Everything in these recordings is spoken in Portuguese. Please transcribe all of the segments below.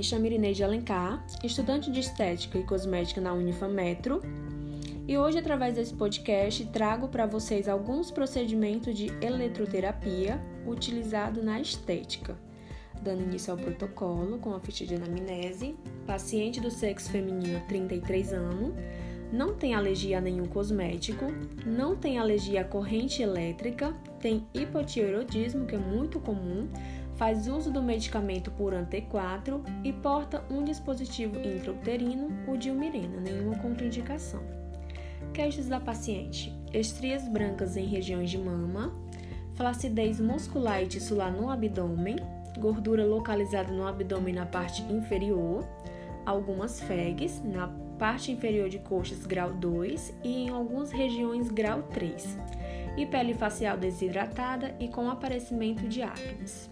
Irinei de Alencar, estudante de Estética e Cosmética na Unifametro, e hoje, através desse podcast, trago para vocês alguns procedimentos de eletroterapia utilizado na estética. Dando início ao protocolo com a ficha de anamnese, paciente do sexo feminino 33 anos, não tem alergia a nenhum cosmético, não tem alergia à corrente elétrica, tem hipotireoidismo, que é muito comum, faz uso do medicamento por T4 e porta um dispositivo intrauterino, o dilmirena, nenhuma contraindicação. Queixas da paciente: estrias brancas em regiões de mama, flacidez muscular e tissular no abdômen, gordura localizada no abdômen na parte inferior, algumas fegs na parte inferior de coxas grau 2 e em algumas regiões grau 3, e pele facial desidratada e com aparecimento de acnes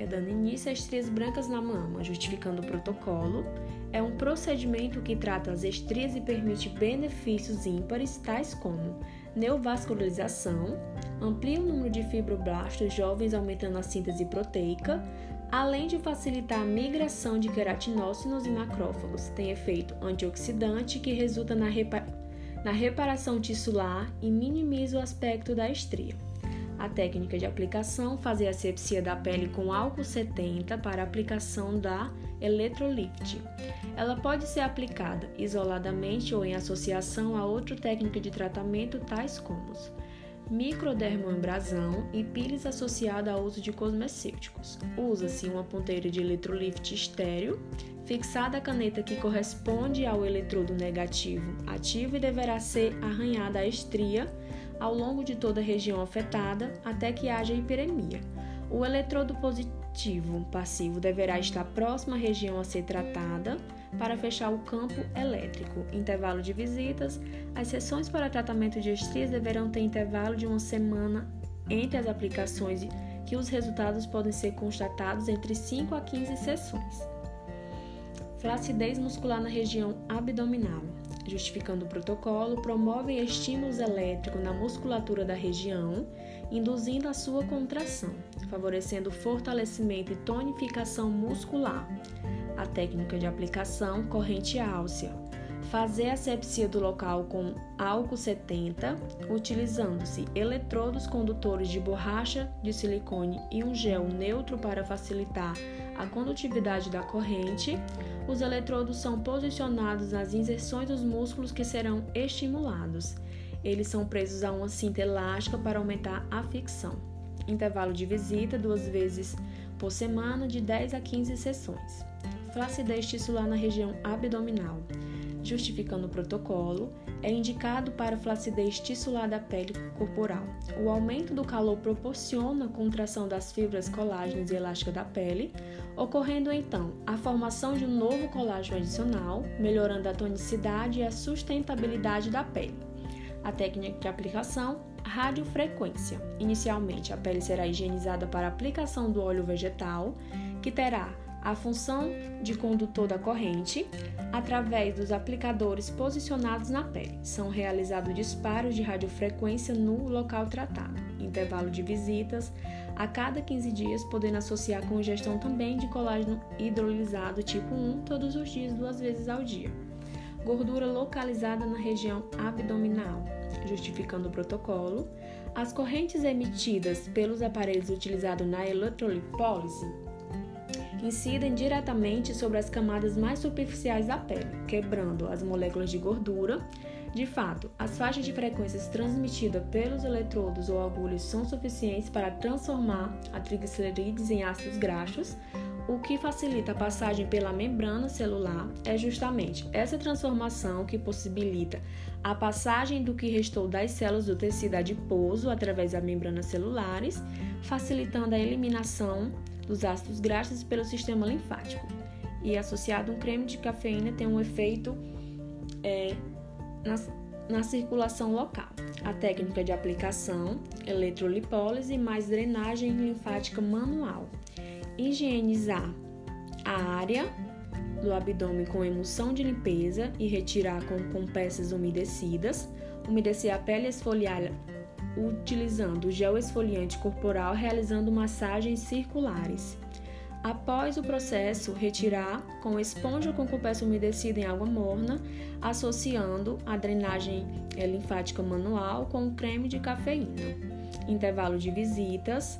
é dando início a estrias brancas na mama, justificando o protocolo. É um procedimento que trata as estrias e permite benefícios ímpares, tais como neovascularização, amplia o número de fibroblastos jovens, aumentando a síntese proteica, além de facilitar a migração de queratinócitos e macrófagos. Tem efeito antioxidante que resulta na, repa na reparação tissular e minimiza o aspecto da estria. A técnica de aplicação fazer a asepsia da pele com álcool 70 para aplicação da eletrolift. Ela pode ser aplicada isoladamente ou em associação a outra técnica de tratamento, tais como microdermoabrasão e pílis associada ao uso de cosmecêuticos. Usa-se uma ponteira de eletrolift estéreo, fixada a caneta que corresponde ao eletrodo negativo ativo e deverá ser arranhada a estria ao longo de toda a região afetada até que haja hiperemia. O eletrodo positivo passivo deverá estar próximo à região a ser tratada para fechar o campo elétrico. Intervalo de visitas. As sessões para tratamento de estrias deverão ter intervalo de uma semana entre as aplicações que os resultados podem ser constatados entre 5 a 15 sessões. Flacidez muscular na região abdominal justificando o protocolo, promovem estímulos elétricos na musculatura da região, induzindo a sua contração, favorecendo fortalecimento e tonificação muscular. A técnica de aplicação corrente álcea. Fazer asepsia do local com álcool 70, utilizando-se eletrodos condutores de borracha de silicone e um gel neutro para facilitar a condutividade da corrente, os eletrodos são posicionados nas inserções dos músculos que serão estimulados. Eles são presos a uma cinta elástica para aumentar a ficção. Intervalo de visita duas vezes por semana, de 10 a 15 sessões. Flacidez tissular na região abdominal. Justificando o protocolo, é indicado para flacidez tissular da pele corporal. O aumento do calor proporciona contração das fibras colágenas e elásticas da pele, ocorrendo então a formação de um novo colágeno adicional, melhorando a tonicidade e a sustentabilidade da pele. A técnica de aplicação radiofrequência. Inicialmente, a pele será higienizada para aplicação do óleo vegetal, que terá a função de condutor da corrente através dos aplicadores posicionados na pele. São realizados disparos de radiofrequência no local tratado. Intervalo de visitas a cada 15 dias, podendo associar com ingestão também de colágeno hidrolisado tipo 1 todos os dias, duas vezes ao dia. Gordura localizada na região abdominal, justificando o protocolo. As correntes emitidas pelos aparelhos utilizados na eletrolipólise incidem diretamente sobre as camadas mais superficiais da pele, quebrando as moléculas de gordura. De fato, as faixas de frequências transmitidas pelos eletrodos ou agulhas são suficientes para transformar a triglicerídeos em ácidos graxos. O que facilita a passagem pela membrana celular é justamente essa transformação que possibilita a passagem do que restou das células do tecido adiposo através das membranas celulares, facilitando a eliminação dos ácidos graxos pelo sistema linfático. E associado a um creme de cafeína tem um efeito é, na, na circulação local. A técnica de aplicação, eletrolipólise mais drenagem linfática manual. Higienizar a área do abdômen com emulsão de limpeza e retirar com, com peças umedecidas. Umedecer a pele esfoliar utilizando gel esfoliante corporal, realizando massagens circulares. Após o processo, retirar com esponja ou com compressa umedecida em água morna, associando a drenagem eh, linfática manual com creme de cafeína. Intervalo de visitas,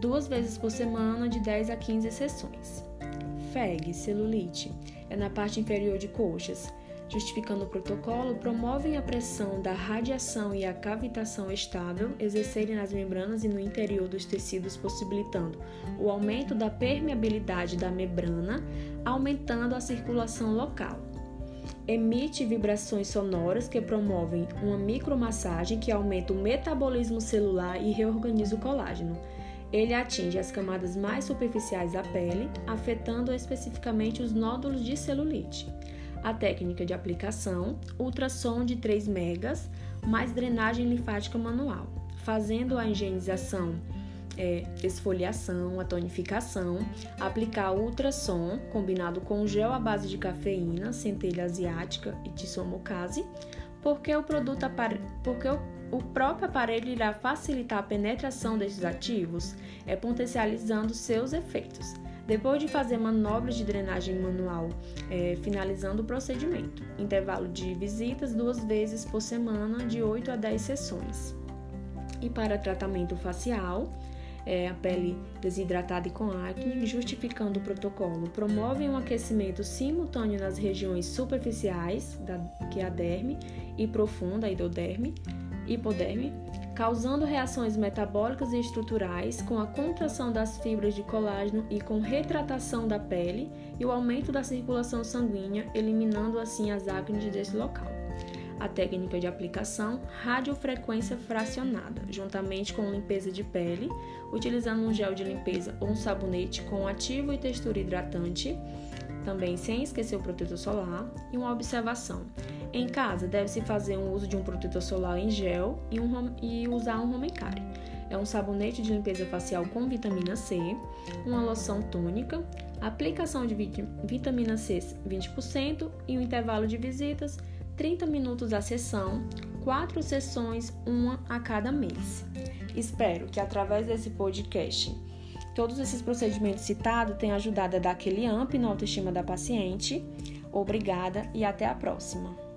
duas vezes por semana, de 10 a 15 sessões. FEG, celulite, é na parte inferior de coxas justificando o protocolo, promovem a pressão da radiação e a cavitação estável exercerem nas membranas e no interior dos tecidos, possibilitando o aumento da permeabilidade da membrana, aumentando a circulação local. Emite vibrações sonoras que promovem uma micromassagem que aumenta o metabolismo celular e reorganiza o colágeno. Ele atinge as camadas mais superficiais da pele, afetando especificamente os nódulos de celulite a técnica de aplicação, ultrassom de 3 megas, mais drenagem linfática manual, fazendo a higienização, é, esfoliação, a tonificação, aplicar ultrassom combinado com gel à base de cafeína, centelha asiática e tissomocase, porque o produto porque o, o próprio aparelho irá facilitar a penetração desses ativos, é potencializando seus efeitos depois de fazer manobras de drenagem manual, é, finalizando o procedimento. Intervalo de visitas duas vezes por semana, de 8 a 10 sessões. E para tratamento facial, é, a pele desidratada e com acne, justificando o protocolo, promovem um aquecimento simultâneo nas regiões superficiais, da, que é a derme, e profunda, a hipoderme, hipoderme, causando reações metabólicas e estruturais com a contração das fibras de colágeno e com retratação da pele e o aumento da circulação sanguínea, eliminando assim as acnes desse local. A técnica de aplicação, radiofrequência fracionada, juntamente com limpeza de pele, utilizando um gel de limpeza ou um sabonete com ativo e textura hidratante, também sem esquecer o protetor solar, e uma observação. Em casa, deve-se fazer um uso de um protetor solar em gel e, um, e usar um home care. É um sabonete de limpeza facial com vitamina C, uma loção tônica, aplicação de vitamina C 20% e um intervalo de visitas 30 minutos a sessão, quatro sessões, uma a cada mês. Espero que através desse podcast todos esses procedimentos citados tenham ajudado a dar aquele amp na autoestima da paciente. Obrigada e até a próxima.